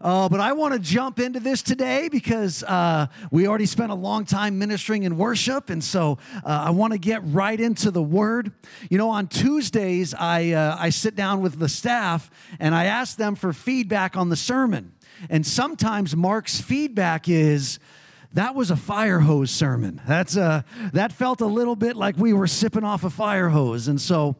Uh, but I want to jump into this today because uh, we already spent a long time ministering in worship. And so uh, I want to get right into the word. You know, on Tuesdays, I, uh, I sit down with the staff and I ask them for feedback on the sermon. And sometimes Mark's feedback is, that was a fire hose sermon. That's a, that felt a little bit like we were sipping off a fire hose. And so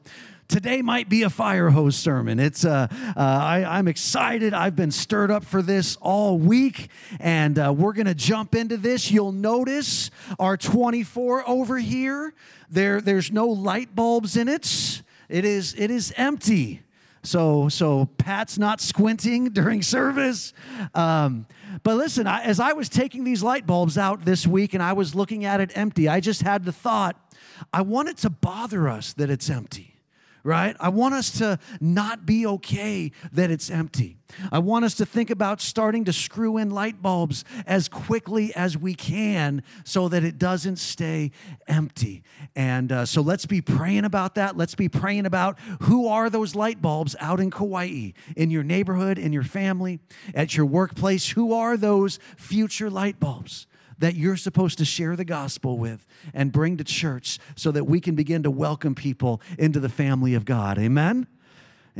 today might be a fire hose sermon. It's uh, uh, I, am excited. I've been stirred up for this all week, and uh, we're gonna jump into this. You'll notice our 24 over here. There, there's no light bulbs in it. It is it is empty. So so Pat's not squinting during service. Um, but listen, I, as I was taking these light bulbs out this week and I was looking at it empty, I just had the thought, I want it to bother us that it's empty right? I want us to not be okay that it's empty. I want us to think about starting to screw in light bulbs as quickly as we can so that it doesn't stay empty. And uh, so let's be praying about that. Let's be praying about who are those light bulbs out in Kauai, in your neighborhood, in your family, at your workplace. Who are those future light bulbs? That you're supposed to share the gospel with and bring to church so that we can begin to welcome people into the family of God. Amen?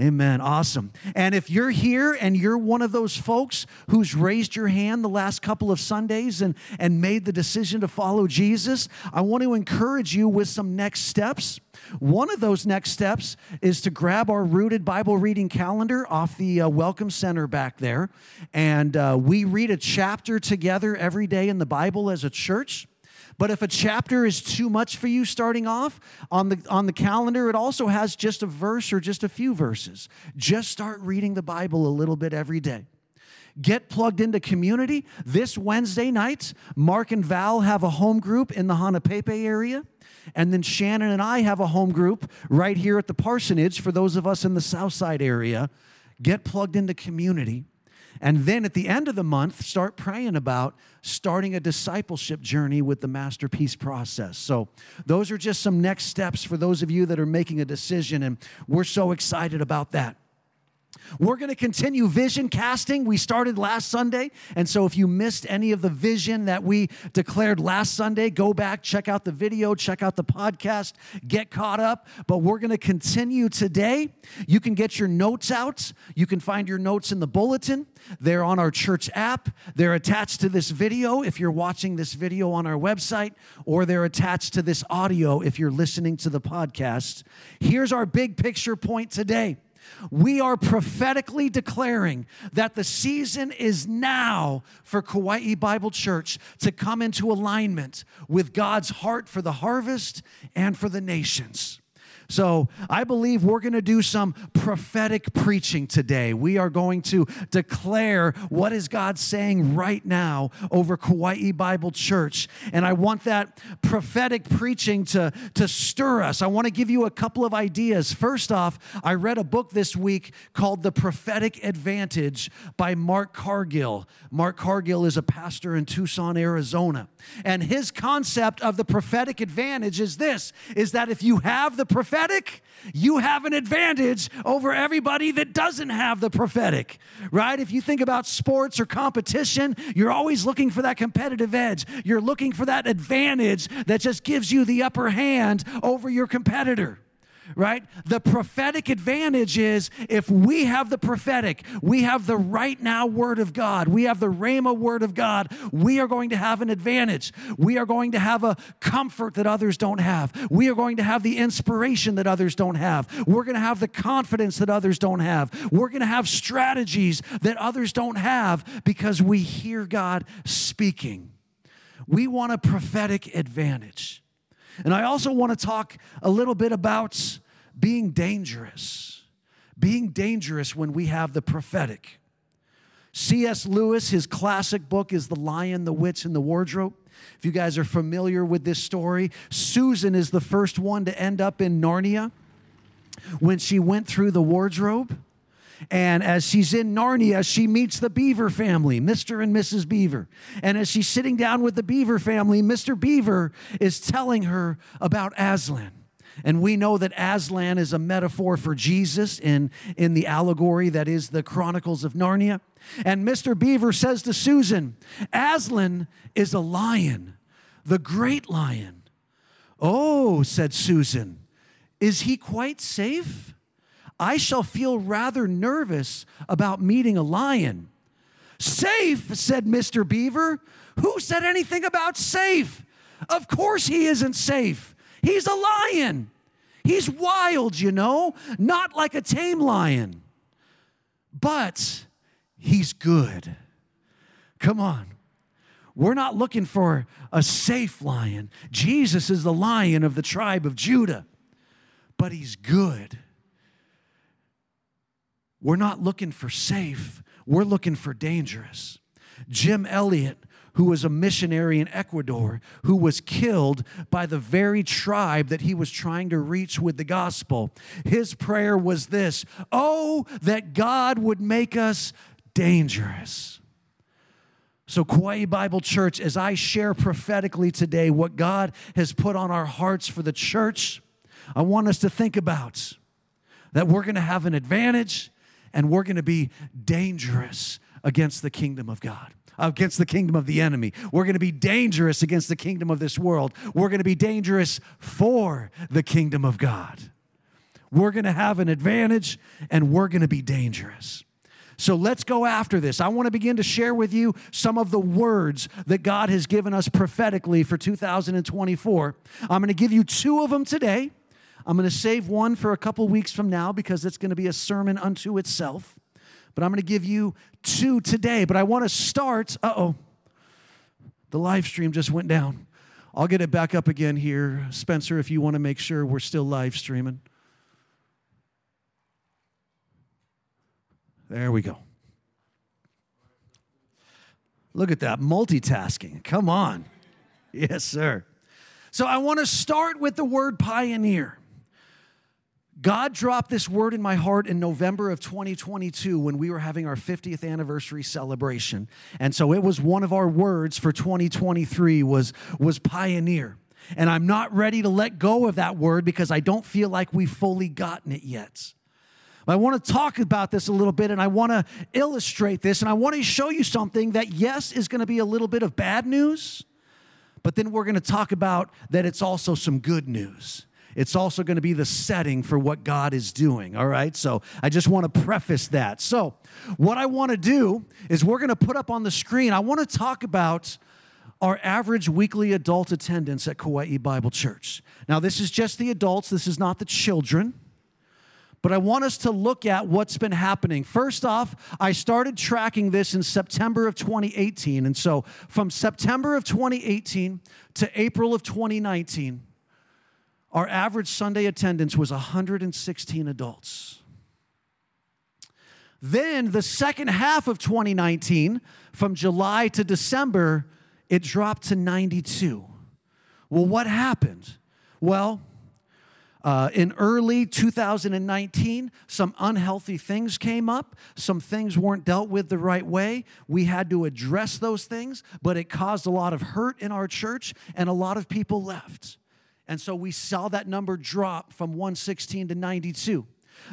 Amen. Awesome. And if you're here and you're one of those folks who's raised your hand the last couple of Sundays and, and made the decision to follow Jesus, I want to encourage you with some next steps. One of those next steps is to grab our rooted Bible reading calendar off the uh, Welcome Center back there. And uh, we read a chapter together every day in the Bible as a church. But if a chapter is too much for you starting off on the on the calendar, it also has just a verse or just a few verses. Just start reading the Bible a little bit every day. Get plugged into community. This Wednesday night, Mark and Val have a home group in the Hanapepe area. And then Shannon and I have a home group right here at the parsonage for those of us in the South Side area. Get plugged into community. And then at the end of the month, start praying about starting a discipleship journey with the masterpiece process. So, those are just some next steps for those of you that are making a decision, and we're so excited about that. We're going to continue vision casting. We started last Sunday. And so if you missed any of the vision that we declared last Sunday, go back, check out the video, check out the podcast, get caught up. But we're going to continue today. You can get your notes out. You can find your notes in the bulletin. They're on our church app. They're attached to this video if you're watching this video on our website, or they're attached to this audio if you're listening to the podcast. Here's our big picture point today we are prophetically declaring that the season is now for Kauai Bible Church to come into alignment with God's heart for the harvest and for the nations. So I believe we're going to do some prophetic preaching today. We are going to declare what is God saying right now over Kauai Bible Church. And I want that prophetic preaching to, to stir us. I want to give you a couple of ideas. First off, I read a book this week called The Prophetic Advantage by Mark Cargill. Mark Cargill is a pastor in Tucson, Arizona. And his concept of the prophetic advantage is this is that if you have the prophetic, you have an advantage over everybody that doesn't have the prophetic. Right? If you think about sports or competition, you're always looking for that competitive edge. You're looking for that advantage that just gives you the upper hand over your competitor right? The prophetic advantage is if we have the prophetic, we have the right now word of God, we have the Rhema word of God, we are going to have an advantage. We are going to have a comfort that others don't have. We are going to have the inspiration that others don't have. We're going to have the confidence that others don't have. We're going to have strategies that others don't have because we hear God speaking. We want a prophetic advantage. And I also want to talk a little bit about being dangerous. Being dangerous when we have the prophetic. C.S. Lewis, his classic book is The Lion, the Witch, and the Wardrobe. If you guys are familiar with this story, Susan is the first one to end up in Narnia when she went through the wardrobe. And as she's in Narnia, she meets the Beaver family, Mr. and Mrs. Beaver. And as she's sitting down with the Beaver family, Mr. Beaver is telling her about Aslan. And we know that Aslan is a metaphor for Jesus in, in the allegory that is the Chronicles of Narnia. And Mr. Beaver says to Susan, Aslan is a lion, the great lion. Oh, said Susan, is he quite safe? I shall feel rather nervous about meeting a lion. Safe, said Mr. Beaver. Who said anything about safe? Of course he isn't safe. He's a lion. He's wild, you know, not like a tame lion. But he's good. Come on. We're not looking for a safe lion. Jesus is the lion of the tribe of Judah, but he's good. We're not looking for safe, we're looking for dangerous. Jim Elliot, who was a missionary in Ecuador, who was killed by the very tribe that he was trying to reach with the gospel. His prayer was this Oh, that God would make us dangerous. So, Kauai Bible Church, as I share prophetically today what God has put on our hearts for the church, I want us to think about that we're going to have an advantage and we're going to be dangerous against the kingdom of God against the kingdom of the enemy. We're going to be dangerous against the kingdom of this world. We're going to be dangerous for the kingdom of God. We're going to have an advantage and we're going to be dangerous. So let's go after this. I want to begin to share with you some of the words that God has given us prophetically for 2024. I'm going to give you two of them today. I'm going to save one for a couple weeks from now because it's going to be a sermon unto itself. But I'm going to give you two today. But I want to start. Uh oh, the live stream just went down. I'll get it back up again here. Spencer, if you want to make sure we're still live streaming. There we go. Look at that multitasking. Come on. Yes, sir. So I want to start with the word pioneer. God dropped this word in my heart in November of 2022 when we were having our 50th anniversary celebration. And so it was one of our words for 2023 was, was pioneer. And I'm not ready to let go of that word because I don't feel like we've fully gotten it yet. I want to talk about this a little bit and I want to illustrate this and I want to show you something that, yes, is going to be a little bit of bad news, but then we're going to talk about that it's also some good news it's also going to be the setting for what God is doing. All right. So I just want to preface that. So, what I want to do is we're going to put up on the screen, I want to talk about our average weekly adult attendance at Kauai Bible Church. Now, this is just the adults, this is not the children. But I want us to look at what's been happening. First off, I started tracking this in September of 2018. And so from September of 2018 to April of 2019, our average Sunday attendance was 116 adults. Then, the second half of 2019, from July to December, it dropped to 92. Well, what happened? Well, uh, in early 2019, some unhealthy things came up. Some things weren't dealt with the right way. We had to address those things, but it caused a lot of hurt in our church, and a lot of people left. And so we saw that number drop from 116 to 92.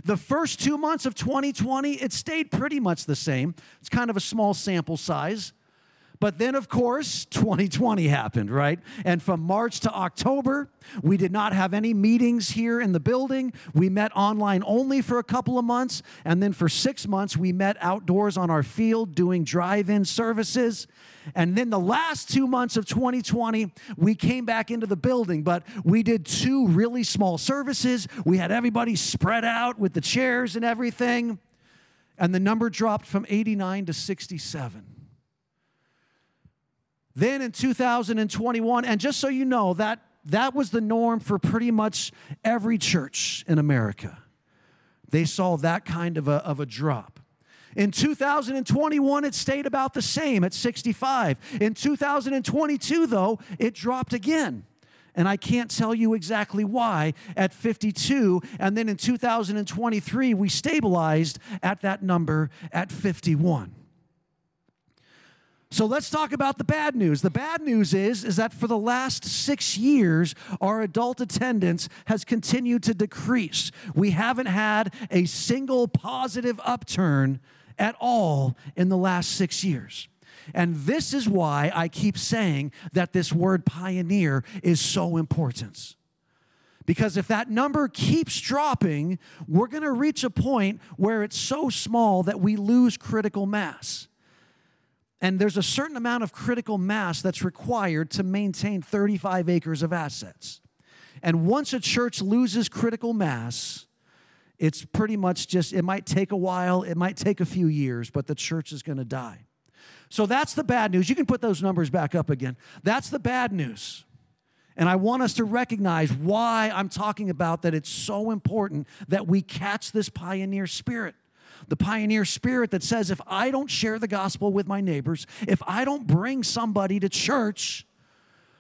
The first two months of 2020, it stayed pretty much the same. It's kind of a small sample size. But then, of course, 2020 happened, right? And from March to October, we did not have any meetings here in the building. We met online only for a couple of months. And then for six months, we met outdoors on our field doing drive in services. And then the last two months of 2020, we came back into the building, but we did two really small services. We had everybody spread out with the chairs and everything. And the number dropped from 89 to 67. Then in 2021, and just so you know, that, that was the norm for pretty much every church in America. They saw that kind of a, of a drop. In 2021, it stayed about the same at 65. In 2022, though, it dropped again. And I can't tell you exactly why at 52. And then in 2023, we stabilized at that number at 51. So let's talk about the bad news. The bad news is, is that for the last six years, our adult attendance has continued to decrease. We haven't had a single positive upturn at all in the last six years. And this is why I keep saying that this word pioneer is so important. Because if that number keeps dropping, we're going to reach a point where it's so small that we lose critical mass. And there's a certain amount of critical mass that's required to maintain 35 acres of assets. And once a church loses critical mass, it's pretty much just, it might take a while, it might take a few years, but the church is going to die. So that's the bad news. You can put those numbers back up again. That's the bad news. And I want us to recognize why I'm talking about that it's so important that we catch this pioneer spirit. The pioneer spirit that says, if I don't share the gospel with my neighbors, if I don't bring somebody to church,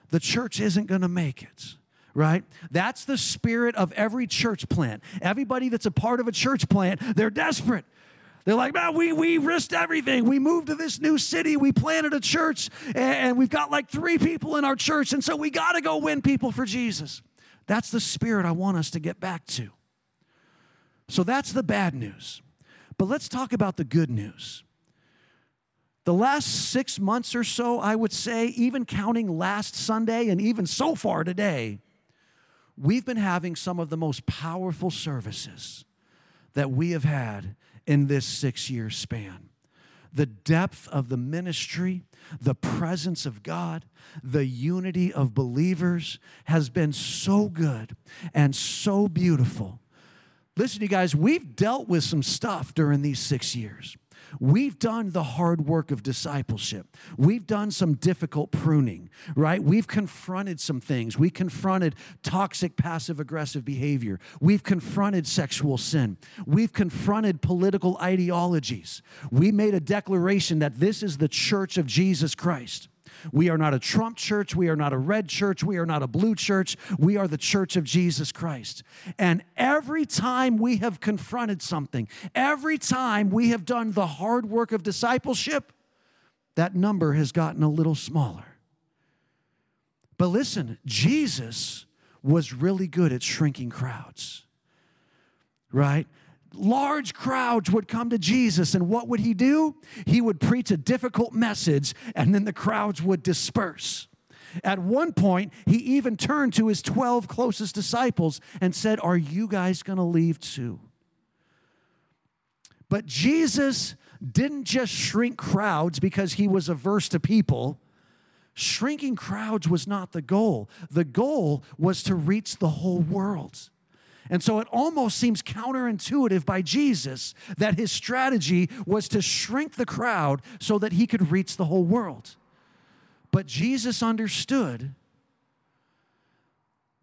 the church isn't going to make it right? That's the spirit of every church plant. Everybody that's a part of a church plant, they're desperate. They're like, man, we, we risked everything. We moved to this new city. We planted a church, and, and we've got like three people in our church. And so we got to go win people for Jesus. That's the spirit I want us to get back to. So that's the bad news. But let's talk about the good news. The last six months or so, I would say, even counting last Sunday and even so far today, we've been having some of the most powerful services that we have had in this six year span. The depth of the ministry, the presence of God, the unity of believers has been so good and so beautiful. Listen, you guys, we've dealt with some stuff during these six years. We've done the hard work of discipleship. We've done some difficult pruning, right? We've confronted some things. We confronted toxic passive aggressive behavior. We've confronted sexual sin. We've confronted political ideologies. We made a declaration that this is the church of Jesus Christ. We are not a Trump church. We are not a red church. We are not a blue church. We are the church of Jesus Christ. And every time we have confronted something, every time we have done the hard work of discipleship, that number has gotten a little smaller. But listen, Jesus was really good at shrinking crowds, right? Large crowds would come to Jesus, and what would he do? He would preach a difficult message, and then the crowds would disperse. At one point, he even turned to his 12 closest disciples and said, Are you guys going to leave too? But Jesus didn't just shrink crowds because he was averse to people. Shrinking crowds was not the goal. The goal was to reach the whole world. And so it almost seems counterintuitive by Jesus that his strategy was to shrink the crowd so that he could reach the whole world. But Jesus understood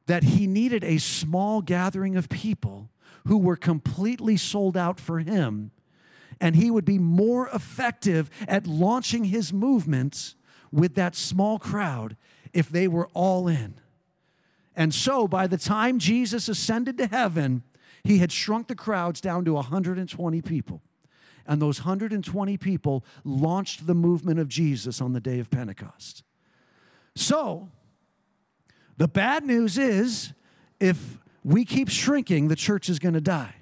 that he needed a small gathering of people who were completely sold out for him, and he would be more effective at launching his movements with that small crowd if they were all in. And so by the time Jesus ascended to heaven, he had shrunk the crowds down to 120 people. And those 120 people launched the movement of Jesus on the day of Pentecost. So, the bad news is if we keep shrinking, the church is going to die.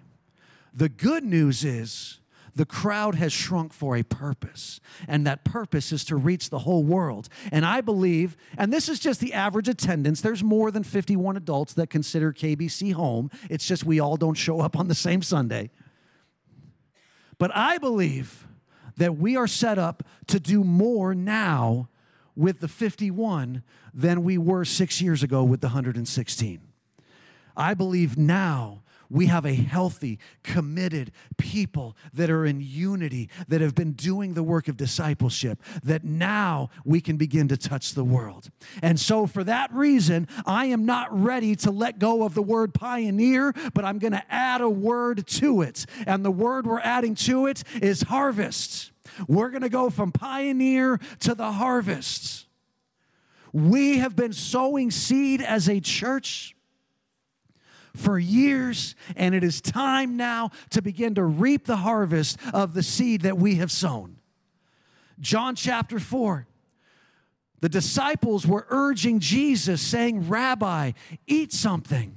The good news is the crowd has shrunk for a purpose, and that purpose is to reach the whole world. And I believe, and this is just the average attendance, there's more than 51 adults that consider KBC home. It's just we all don't show up on the same Sunday. But I believe that we are set up to do more now with the 51 than we were six years ago with the 116. I believe now we have a healthy, committed people that are in unity, that have been doing the work of discipleship, that now we can begin to touch the world. And so, for that reason, I am not ready to let go of the word pioneer, but I'm going to add a word to it. And the word we're adding to it is harvest. We're going to go from pioneer to the harvest. We have been sowing seed as a church for years, and it is time now to begin to reap the harvest of the seed that we have sown. John chapter 4. The disciples were urging Jesus, saying, Rabbi, eat something.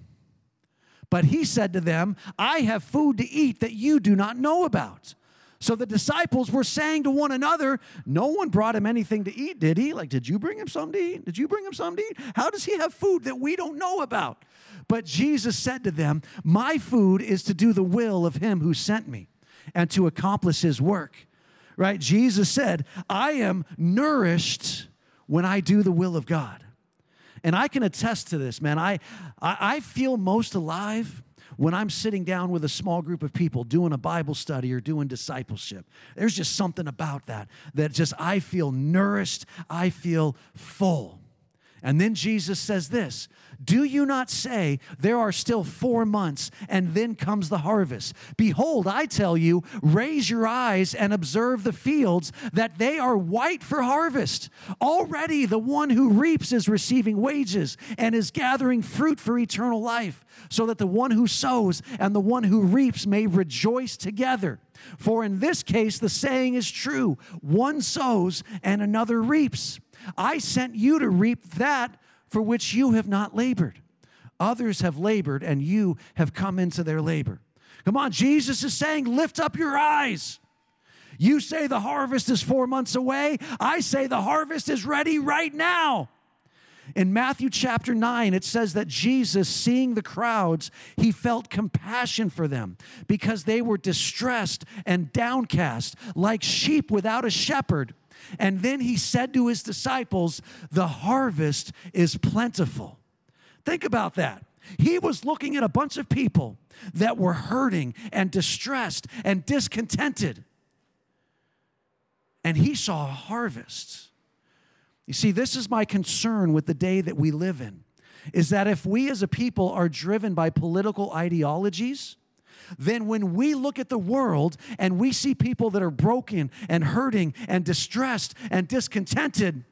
But he said to them, I have food to eat that you do not know about. So the disciples were saying to one another, No one brought him anything to eat, did he? Like, did you bring him something to eat? Did you bring him something to eat? How does he have food that we don't know about? But Jesus said to them, My food is to do the will of him who sent me and to accomplish his work. Right? Jesus said, I am nourished when I do the will of God. And I can attest to this, man. I, I, I feel most alive when I'm sitting down with a small group of people doing a Bible study or doing discipleship. There's just something about that that just I feel nourished, I feel full. And then Jesus says this Do you not say, There are still four months, and then comes the harvest? Behold, I tell you, raise your eyes and observe the fields, that they are white for harvest. Already the one who reaps is receiving wages and is gathering fruit for eternal life, so that the one who sows and the one who reaps may rejoice together. For in this case, the saying is true one sows and another reaps. I sent you to reap that for which you have not labored. Others have labored, and you have come into their labor. Come on, Jesus is saying, lift up your eyes. You say the harvest is four months away. I say the harvest is ready right now. In Matthew chapter 9, it says that Jesus, seeing the crowds, he felt compassion for them because they were distressed and downcast, like sheep without a shepherd. And then he said to his disciples, The harvest is plentiful. Think about that. He was looking at a bunch of people that were hurting and distressed and discontented. And he saw a harvest. You see, this is my concern with the day that we live in is that if we as a people are driven by political ideologies, then when we look at the world and we see people that are broken and hurting and distressed and discontented,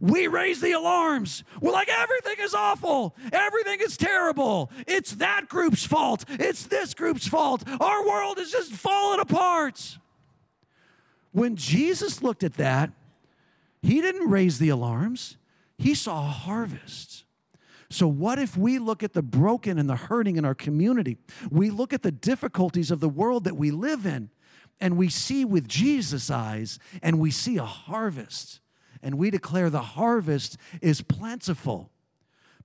we raise the alarms. We're like, everything is awful. Everything is terrible. It's that group's fault. It's this group's fault. Our world is just falling apart. When Jesus looked at that, he didn't raise the alarms, he saw a harvest. So, what if we look at the broken and the hurting in our community? We look at the difficulties of the world that we live in, and we see with Jesus' eyes, and we see a harvest. And we declare the harvest is plentiful,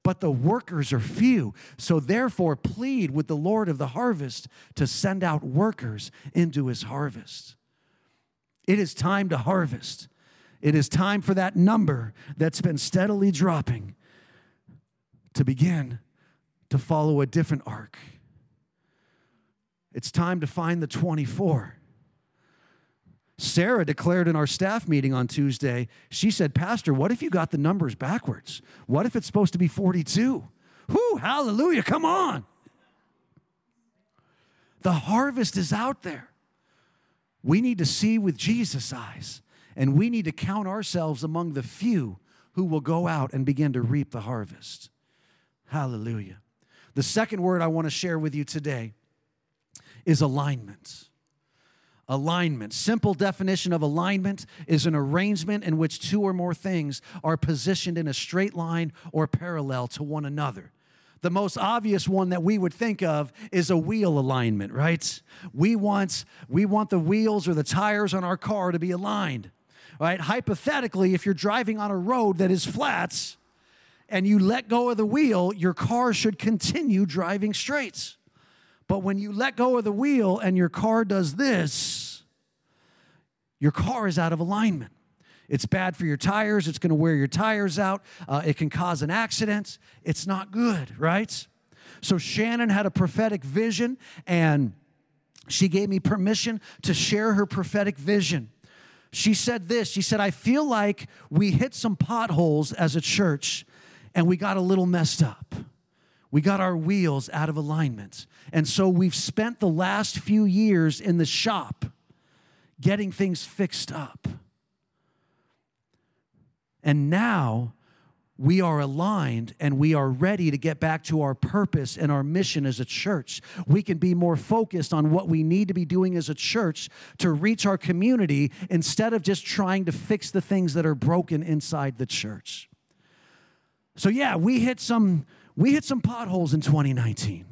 but the workers are few. So, therefore, plead with the Lord of the harvest to send out workers into his harvest. It is time to harvest. It is time for that number that's been steadily dropping to begin to follow a different arc. It's time to find the 24. Sarah declared in our staff meeting on Tuesday, she said, Pastor, what if you got the numbers backwards? What if it's supposed to be 42? Whoo, hallelujah, come on. The harvest is out there. We need to see with Jesus' eyes, and we need to count ourselves among the few who will go out and begin to reap the harvest. Hallelujah. The second word I want to share with you today is alignment. Alignment. Simple definition of alignment is an arrangement in which two or more things are positioned in a straight line or parallel to one another. The most obvious one that we would think of is a wheel alignment, right? We want, we want the wheels or the tires on our car to be aligned, right? Hypothetically, if you're driving on a road that is flats, and you let go of the wheel, your car should continue driving straight. But when you let go of the wheel and your car does this, your car is out of alignment. It's bad for your tires. It's going to wear your tires out. Uh, it can cause an accident. It's not good, right? So Shannon had a prophetic vision and she gave me permission to share her prophetic vision. She said this She said, I feel like we hit some potholes as a church and we got a little messed up. We got our wheels out of alignment. And so we've spent the last few years in the shop getting things fixed up. And now we are aligned and we are ready to get back to our purpose and our mission as a church. We can be more focused on what we need to be doing as a church to reach our community instead of just trying to fix the things that are broken inside the church. So yeah, we hit some we hit some potholes in 2019.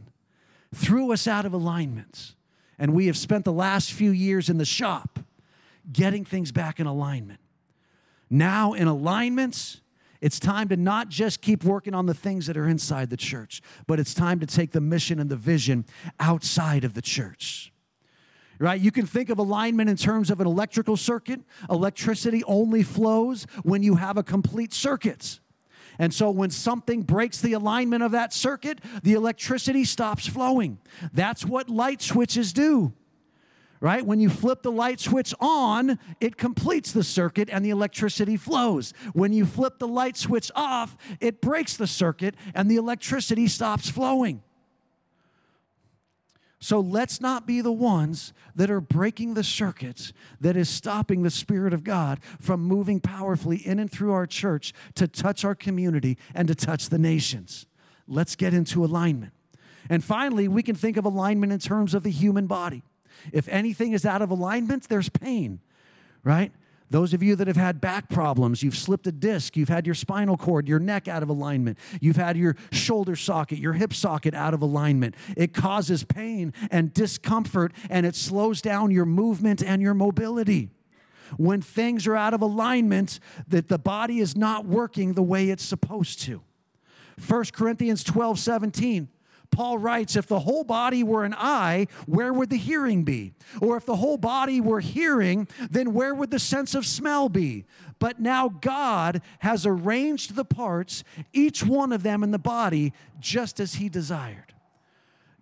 Threw us out of alignment. And we have spent the last few years in the shop getting things back in alignment. Now, in alignments, it's time to not just keep working on the things that are inside the church, but it's time to take the mission and the vision outside of the church. Right? You can think of alignment in terms of an electrical circuit. Electricity only flows when you have a complete circuit. And so when something breaks the alignment of that circuit, the electricity stops flowing. That's what light switches do right? When you flip the light switch on, it completes the circuit and the electricity flows. When you flip the light switch off, it breaks the circuit and the electricity stops flowing. So let's not be the ones that are breaking the circuits that is stopping the Spirit of God from moving powerfully in and through our church to touch our community and to touch the nations. Let's get into alignment. And finally, we can think of alignment in terms of the human body. If anything is out of alignment, there's pain, right? Those of you that have had back problems, you've slipped a disc, you've had your spinal cord, your neck out of alignment, you've had your shoulder socket, your hip socket out of alignment. It causes pain and discomfort and it slows down your movement and your mobility. When things are out of alignment, that the body is not working the way it's supposed to. 1 Corinthians 12 17 Paul writes, if the whole body were an eye, where would the hearing be? Or if the whole body were hearing, then where would the sense of smell be? But now God has arranged the parts, each one of them in the body, just as He desired.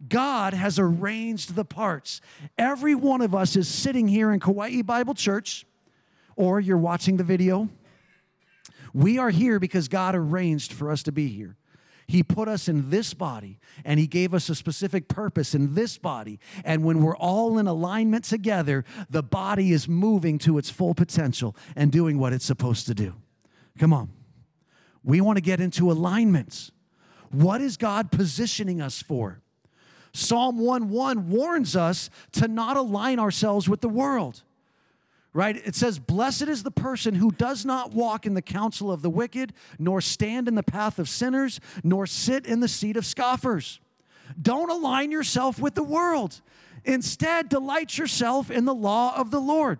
God has arranged the parts. Every one of us is sitting here in Kauai Bible Church, or you're watching the video. We are here because God arranged for us to be here. He put us in this body and He gave us a specific purpose in this body. And when we're all in alignment together, the body is moving to its full potential and doing what it's supposed to do. Come on. We want to get into alignments. What is God positioning us for? Psalm 1 1 warns us to not align ourselves with the world right? It says, Blessed is the person who does not walk in the counsel of the wicked, nor stand in the path of sinners, nor sit in the seat of scoffers. Don't align yourself with the world. Instead, delight yourself in the law of the Lord.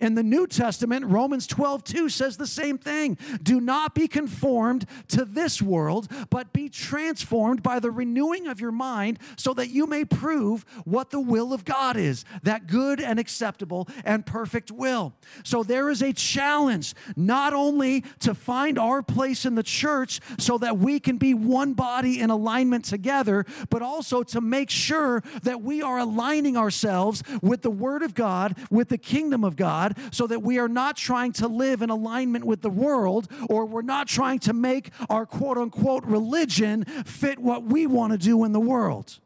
In the New Testament, Romans 12, 2 says the same thing. Do not be conformed to this world, but be transformed by the renewing of your mind so that you may prove what the will of God is, that good and acceptable and perfect will. So there is a challenge not only to find our place in the church so that we can be one body in alignment together, but also to make sure that we are aligning ourselves with the Word of God, with the kingdom of God God so that we are not trying to live in alignment with the world or we're not trying to make our quote unquote religion fit what we want to do in the world.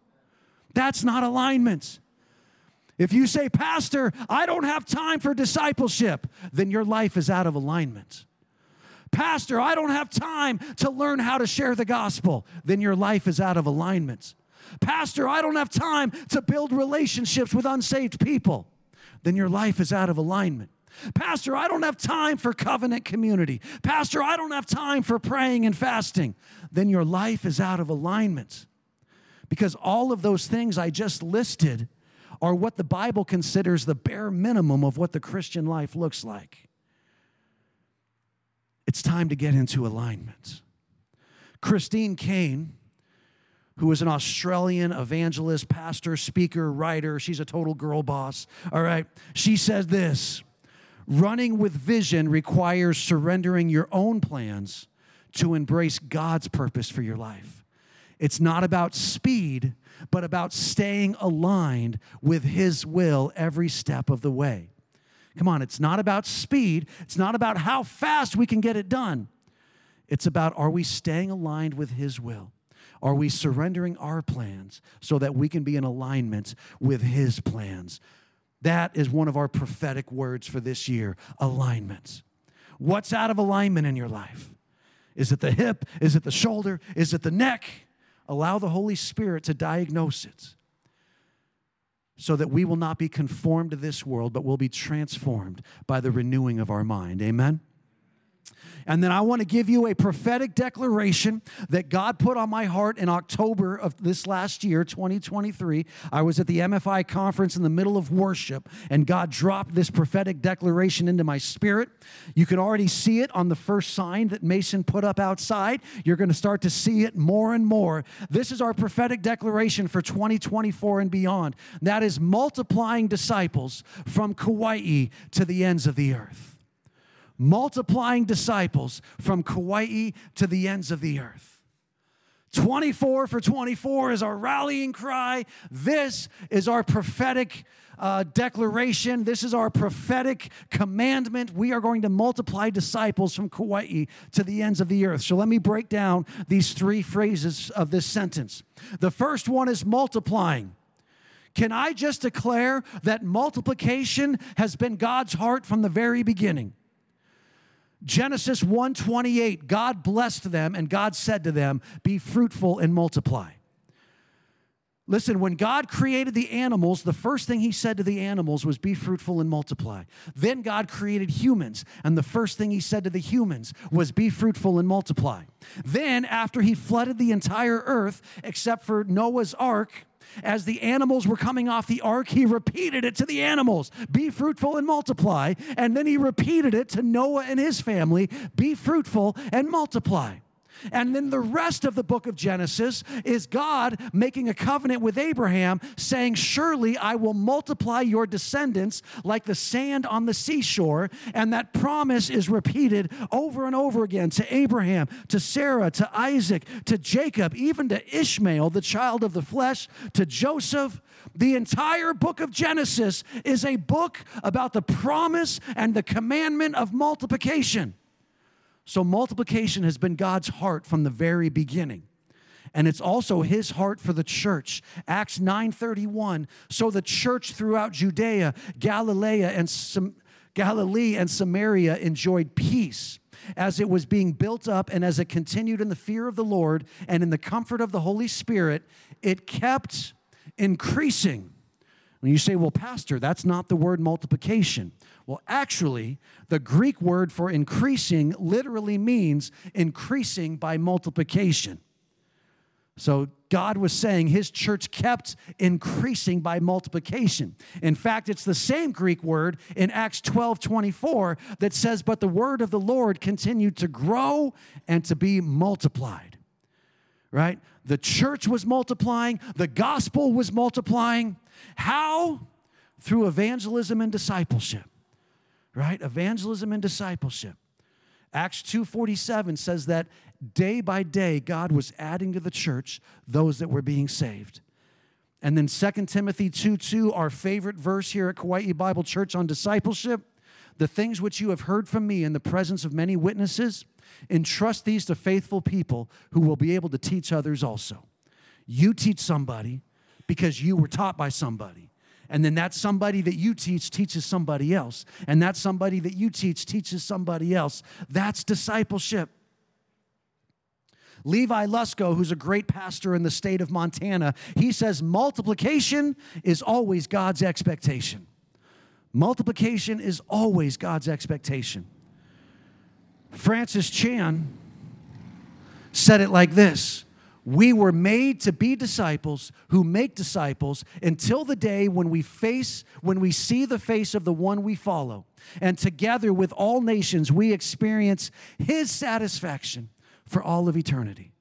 That's not alignment. If you say, Pastor, I don't have time for discipleship, then your life is out of alignment. Pastor, I don't have time to learn how to share the gospel, then your life is out of alignment. Pastor, I don't have time to build relationships with unsaved people then your life is out of alignment. Pastor, I don't have time for covenant community. Pastor, I don't have time for praying and fasting. Then your life is out of alignment. Because all of those things I just listed are what the Bible considers the bare minimum of what the Christian life looks like. It's time to get into alignment. Christine Caine who is an Australian evangelist, pastor, speaker, writer. She's a total girl boss. All right. She says this running with vision requires surrendering your own plans to embrace God's purpose for your life. It's not about speed, but about staying aligned with His will every step of the way. Come on, it's not about speed, it's not about how fast we can get it done. It's about are we staying aligned with His will? Are we surrendering our plans so that we can be in alignment with His plans? That is one of our prophetic words for this year alignment. What's out of alignment in your life? Is it the hip? Is it the shoulder? Is it the neck? Allow the Holy Spirit to diagnose it so that we will not be conformed to this world, but will be transformed by the renewing of our mind. Amen? And then I want to give you a prophetic declaration that God put on my heart in October of this last year, 2023. I was at the MFI conference in the middle of worship, and God dropped this prophetic declaration into my spirit. You can already see it on the first sign that Mason put up outside. You're going to start to see it more and more. This is our prophetic declaration for 2024 and beyond. That is multiplying disciples from Kauai to the ends of the earth multiplying disciples from Kauai to the ends of the earth. 24 for 24 is our rallying cry. This is our prophetic uh, declaration. This is our prophetic commandment. We are going to multiply disciples from Kauai to the ends of the earth. So let me break down these three phrases of this sentence. The first one is multiplying. Can I just declare that multiplication has been God's heart from the very beginning? Genesis 1:28 God blessed them and God said to them be fruitful and multiply. Listen, when God created the animals, the first thing he said to the animals was be fruitful and multiply. Then God created humans, and the first thing he said to the humans was be fruitful and multiply. Then after he flooded the entire earth except for Noah's ark, as the animals were coming off the ark, he repeated it to the animals be fruitful and multiply. And then he repeated it to Noah and his family be fruitful and multiply. And then the rest of the book of Genesis is God making a covenant with Abraham, saying, Surely I will multiply your descendants like the sand on the seashore. And that promise is repeated over and over again to Abraham, to Sarah, to Isaac, to Jacob, even to Ishmael, the child of the flesh, to Joseph. The entire book of Genesis is a book about the promise and the commandment of multiplication. So multiplication has been God's heart from the very beginning. And it's also his heart for the church. Acts 9:31. So the church throughout Judea, Galilee and Sam- Galilee and Samaria enjoyed peace as it was being built up and as it continued in the fear of the Lord and in the comfort of the Holy Spirit, it kept increasing. When you say, well, Pastor, that's not the word multiplication. Well, actually, the Greek word for increasing literally means increasing by multiplication. So God was saying his church kept increasing by multiplication. In fact, it's the same Greek word in Acts 12 24 that says, But the word of the Lord continued to grow and to be multiplied. Right? The church was multiplying, the gospel was multiplying. How? Through evangelism and discipleship right? Evangelism and discipleship. Acts 2:47 says that day by day God was adding to the church those that were being saved. And then 2 Timothy 2 2, our favorite verse here at Kauai Bible Church on discipleship. The things which you have heard from me in the presence of many witnesses, entrust these to faithful people who will be able to teach others also. You teach somebody because you were taught by somebody. And then that somebody that you teach teaches somebody else. And that somebody that you teach teaches somebody else. That's discipleship. Levi Lusko, who's a great pastor in the state of Montana, he says multiplication is always God's expectation. Multiplication is always God's expectation. Francis Chan said it like this we were made to be disciples who make disciples until the day when we face when we see the face of the one we follow. And together with all nations we experience his satisfaction for all of eternity.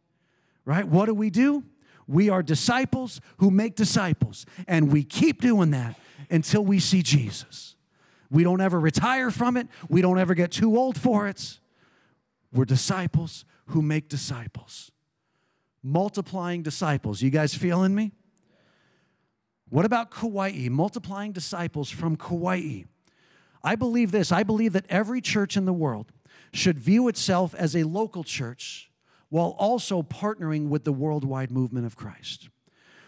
Right? What do we do? We are disciples who make disciples and we keep doing that until we see Jesus. We don't ever retire from it. We don't ever get too old for it. We're disciples who make disciples multiplying disciples. You guys feeling me? What about Kauai? Multiplying disciples from Kauai. I believe this I believe that every church in the world should view itself as a local church while also partnering with the worldwide movement of Christ.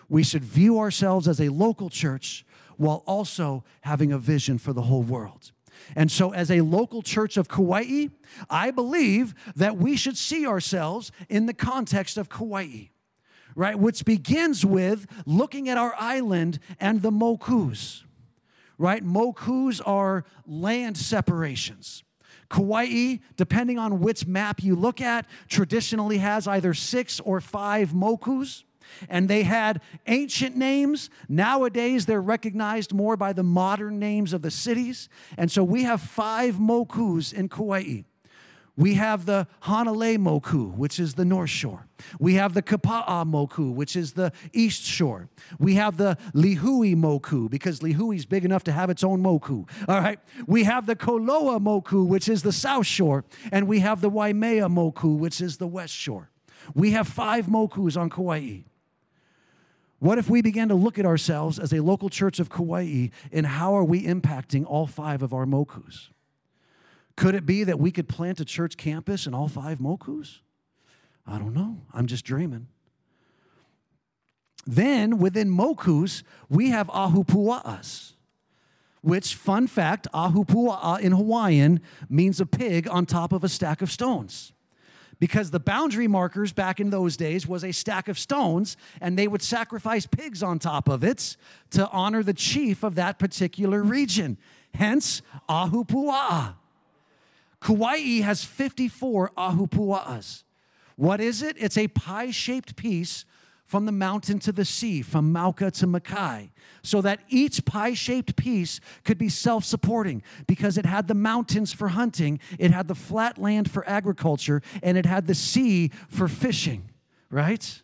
We should view ourselves as a local church while also having a vision for the whole world. And so, as a local church of Kauai, I believe that we should see ourselves in the context of Kauai, right? Which begins with looking at our island and the mokus, right? Mokus are land separations. Kauai, depending on which map you look at, traditionally has either six or five mokus. And they had ancient names. Nowadays, they're recognized more by the modern names of the cities. And so we have five mokus in Kauai. We have the Hanalei Moku, which is the North Shore. We have the Kapa'a Moku, which is the East Shore. We have the Lihue Moku, because Lihue is big enough to have its own Moku. All right. We have the Koloa Moku, which is the South Shore. And we have the Waimea Moku, which is the West Shore. We have five Mokus on Kauai. What if we began to look at ourselves as a local church of Kauai and how are we impacting all five of our Mokus? Could it be that we could plant a church campus in all five Mokus? I don't know. I'm just dreaming. Then within Mokus, we have Ahupua'as, which, fun fact, Ahupua'a in Hawaiian means a pig on top of a stack of stones. Because the boundary markers back in those days was a stack of stones, and they would sacrifice pigs on top of it to honor the chief of that particular region. Hence, Ahupua'a. Kauai has 54 ahupua'as. What is it? It's a pie shaped piece from the mountain to the sea, from Mauka to Makai, so that each pie shaped piece could be self supporting because it had the mountains for hunting, it had the flat land for agriculture, and it had the sea for fishing, right?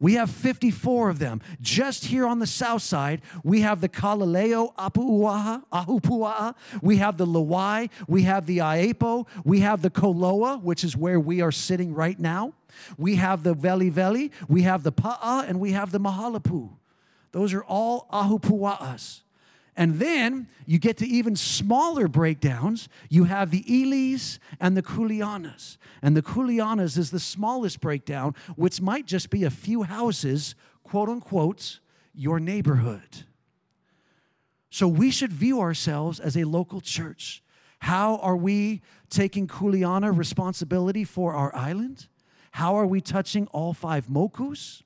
We have 54 of them. Just here on the south side, we have the Kalaheo Apuuaha, Ahupua'a. We have the Lawai. We have the Aepo. We have the Koloa, which is where we are sitting right now. We have the Veli Veli. We have the Pa'a, and we have the Mahaulepu. Those are all Ahupua'as. And then you get to even smaller breakdowns. You have the Elis and the Kuleanas. And the Kuleanas is the smallest breakdown, which might just be a few houses, quote unquote, your neighborhood. So we should view ourselves as a local church. How are we taking Kuleana responsibility for our island? How are we touching all five mokus?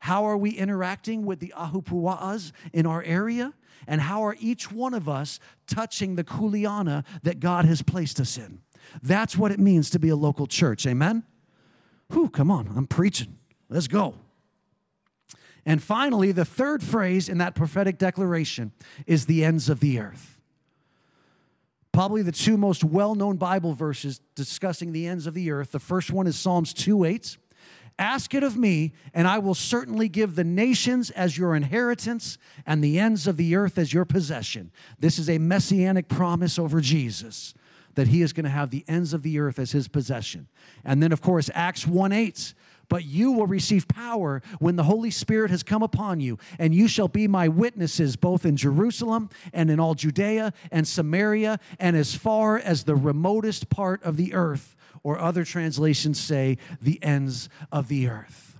How are we interacting with the ahupua'as in our area? and how are each one of us touching the kuleana that God has placed us in. That's what it means to be a local church. Amen? Whew, come on, I'm preaching. Let's go. And finally, the third phrase in that prophetic declaration is the ends of the earth. Probably the two most well known Bible verses discussing the ends of the earth. The first one is Psalms 2 8. Ask it of me, and I will certainly give the nations as your inheritance and the ends of the earth as your possession. This is a messianic promise over Jesus that he is going to have the ends of the earth as his possession. And then, of course, Acts 1 8 but you will receive power when the Holy Spirit has come upon you, and you shall be my witnesses both in Jerusalem and in all Judea and Samaria and as far as the remotest part of the earth or other translations say the ends of the earth.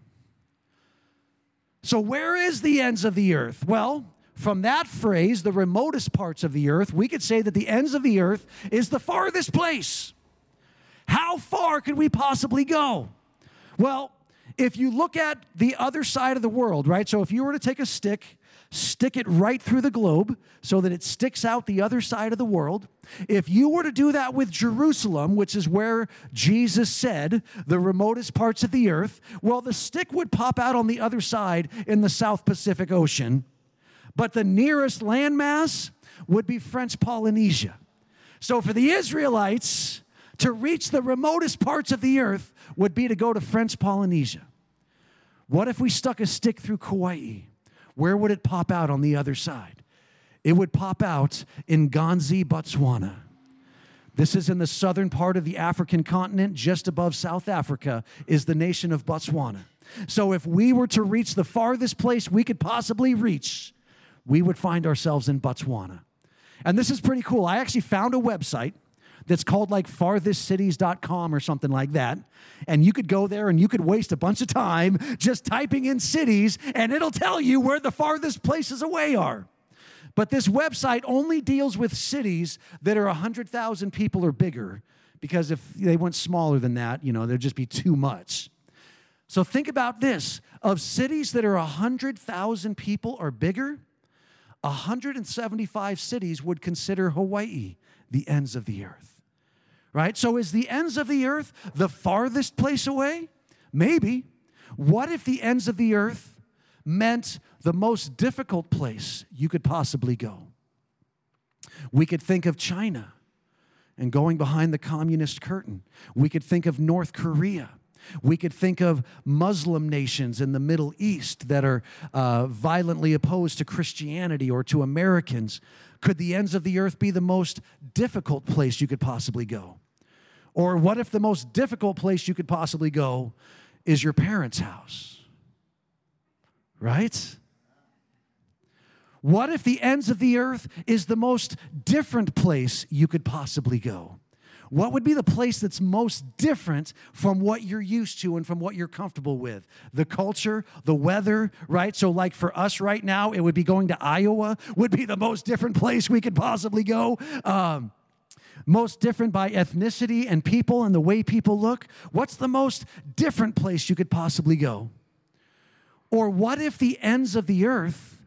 So, where is the ends of the earth? Well, from that phrase, the remotest parts of the earth, we could say that the ends of the earth is the farthest place. How far could we possibly go? Well, if you look at the other side of the world, right? So if you were to take a stick stick it right through the globe so that it sticks out the other side of the world. If you were to do that with Jerusalem, which is where Jesus said the remotest parts of the earth, well, the stick would pop out on the other side in the South Pacific Ocean. But the nearest landmass would be French Polynesia. So for the Israelites, to reach the remotest parts of the earth would be to go to French Polynesia. What if we stuck a stick through Kauai? Where would it pop out on the other side? It would pop out in Ghanzi, Botswana. This is in the southern part of the African continent, just above South Africa, is the nation of Botswana. So, if we were to reach the farthest place we could possibly reach, we would find ourselves in Botswana. And this is pretty cool. I actually found a website that's called like farthestcities.com or something like that. And you could go there and you could waste a bunch of time just typing in cities and it'll tell you where the farthest places away are. But this website only deals with cities that are 100,000 people or bigger because if they went smaller than that, you know, there'd just be too much. So think about this of cities that are 100,000 people or bigger, 175 cities would consider Hawaii the ends of the earth. Right? So, is the ends of the earth the farthest place away? Maybe. What if the ends of the earth meant the most difficult place you could possibly go? We could think of China and going behind the communist curtain. We could think of North Korea. We could think of Muslim nations in the Middle East that are uh, violently opposed to Christianity or to Americans. Could the ends of the earth be the most difficult place you could possibly go? Or what if the most difficult place you could possibly go is your parents' house? Right? What if the ends of the earth is the most different place you could possibly go? What would be the place that's most different from what you're used to and from what you're comfortable with? The culture, the weather, right? So, like for us right now, it would be going to Iowa, would be the most different place we could possibly go. Um, most different by ethnicity and people and the way people look. What's the most different place you could possibly go? Or what if the ends of the earth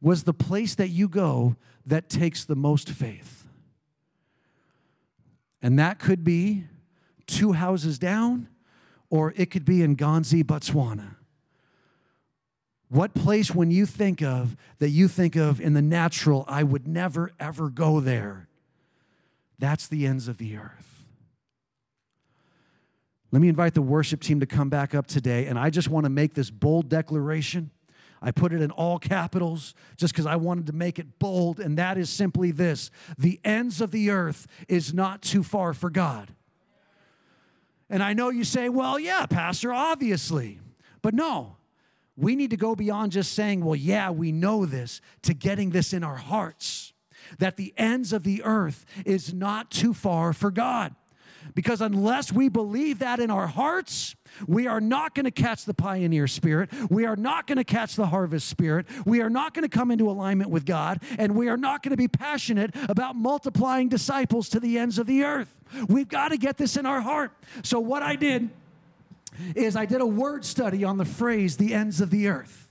was the place that you go that takes the most faith? And that could be two houses down, or it could be in Ghanzi, Botswana. What place, when you think of, that you think of in the natural, I would never ever go there? That's the ends of the earth. Let me invite the worship team to come back up today, and I just want to make this bold declaration. I put it in all capitals just because I wanted to make it bold, and that is simply this the ends of the earth is not too far for God. And I know you say, well, yeah, Pastor, obviously. But no, we need to go beyond just saying, well, yeah, we know this, to getting this in our hearts that the ends of the earth is not too far for God. Because unless we believe that in our hearts, we are not going to catch the pioneer spirit. We are not going to catch the harvest spirit. We are not going to come into alignment with God. And we are not going to be passionate about multiplying disciples to the ends of the earth. We've got to get this in our heart. So, what I did is I did a word study on the phrase the ends of the earth.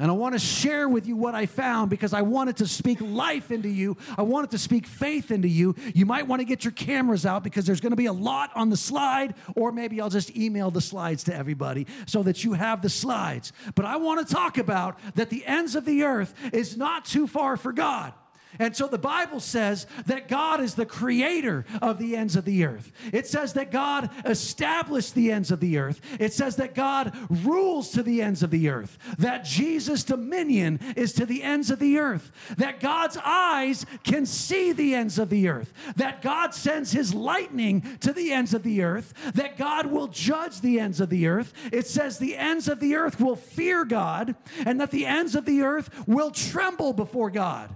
And I want to share with you what I found because I wanted to speak life into you. I wanted to speak faith into you. You might want to get your cameras out because there's going to be a lot on the slide, or maybe I'll just email the slides to everybody so that you have the slides. But I want to talk about that the ends of the earth is not too far for God. And so the Bible says that God is the creator of the ends of the earth. It says that God established the ends of the earth. It says that God rules to the ends of the earth. That Jesus' dominion is to the ends of the earth. That God's eyes can see the ends of the earth. That God sends his lightning to the ends of the earth. That God will judge the ends of the earth. It says the ends of the earth will fear God and that the ends of the earth will tremble before God.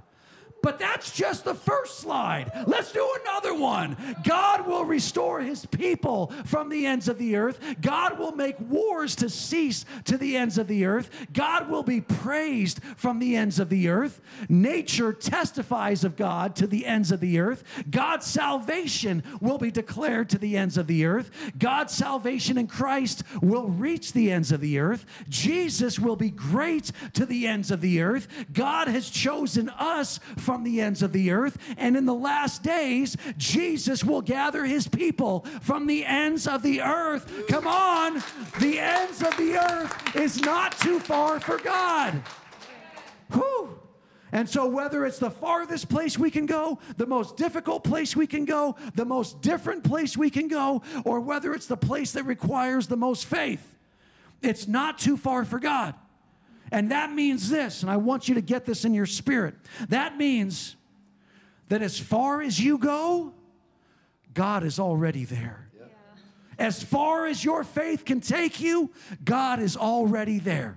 But that's just the first slide. Let's do another one. God will restore his people from the ends of the earth. God will make wars to cease to the ends of the earth. God will be praised from the ends of the earth. Nature testifies of God to the ends of the earth. God's salvation will be declared to the ends of the earth. God's salvation in Christ will reach the ends of the earth. Jesus will be great to the ends of the earth. God has chosen us from from the ends of the earth. And in the last days, Jesus will gather his people from the ends of the earth. Come on, the ends of the earth is not too far for God. Whew. And so, whether it's the farthest place we can go, the most difficult place we can go, the most different place we can go, or whether it's the place that requires the most faith, it's not too far for God. And that means this, and I want you to get this in your spirit. That means that as far as you go, God is already there. Yeah. As far as your faith can take you, God is already there.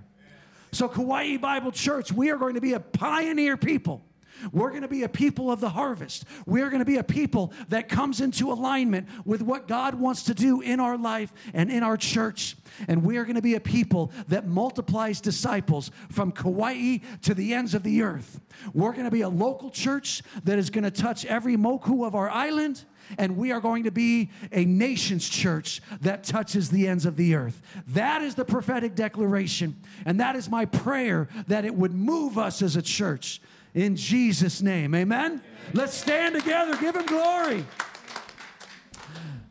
So, Kauai Bible Church, we are going to be a pioneer people. We're going to be a people of the harvest. We're going to be a people that comes into alignment with what God wants to do in our life and in our church. And we are going to be a people that multiplies disciples from Kauai to the ends of the earth. We're going to be a local church that is going to touch every moku of our island and we are going to be a nation's church that touches the ends of the earth. That is the prophetic declaration, and that is my prayer that it would move us as a church In Jesus' name, amen? Let's stand together, give him glory.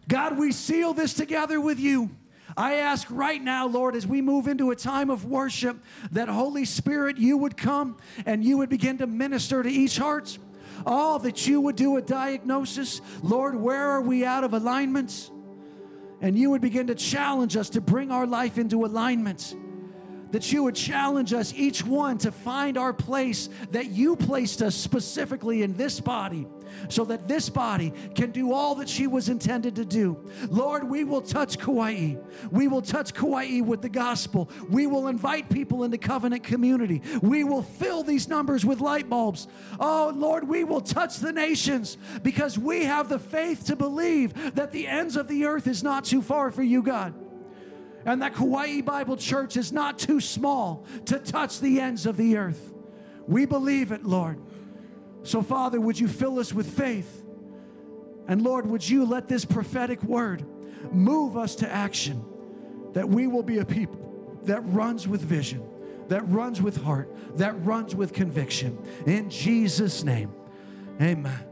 God, we seal this together with you. I ask right now, Lord, as we move into a time of worship, that Holy Spirit, you would come and you would begin to minister to each heart. Oh, that you would do a diagnosis. Lord, where are we out of alignments? And you would begin to challenge us to bring our life into alignment that you would challenge us, each one, to find our place that you placed us specifically in this body so that this body can do all that she was intended to do. Lord, we will touch Kauai. We will touch Kauai with the gospel. We will invite people into covenant community. We will fill these numbers with light bulbs. Oh, Lord, we will touch the nations because we have the faith to believe that the ends of the earth is not too far for you, God and that Kauai Bible Church is not too small to touch the ends of the earth. We believe it, Lord. So, Father, would you fill us with faith? And Lord, would you let this prophetic word move us to action that we will be a people that runs with vision, that runs with heart, that runs with conviction. In Jesus' name, amen.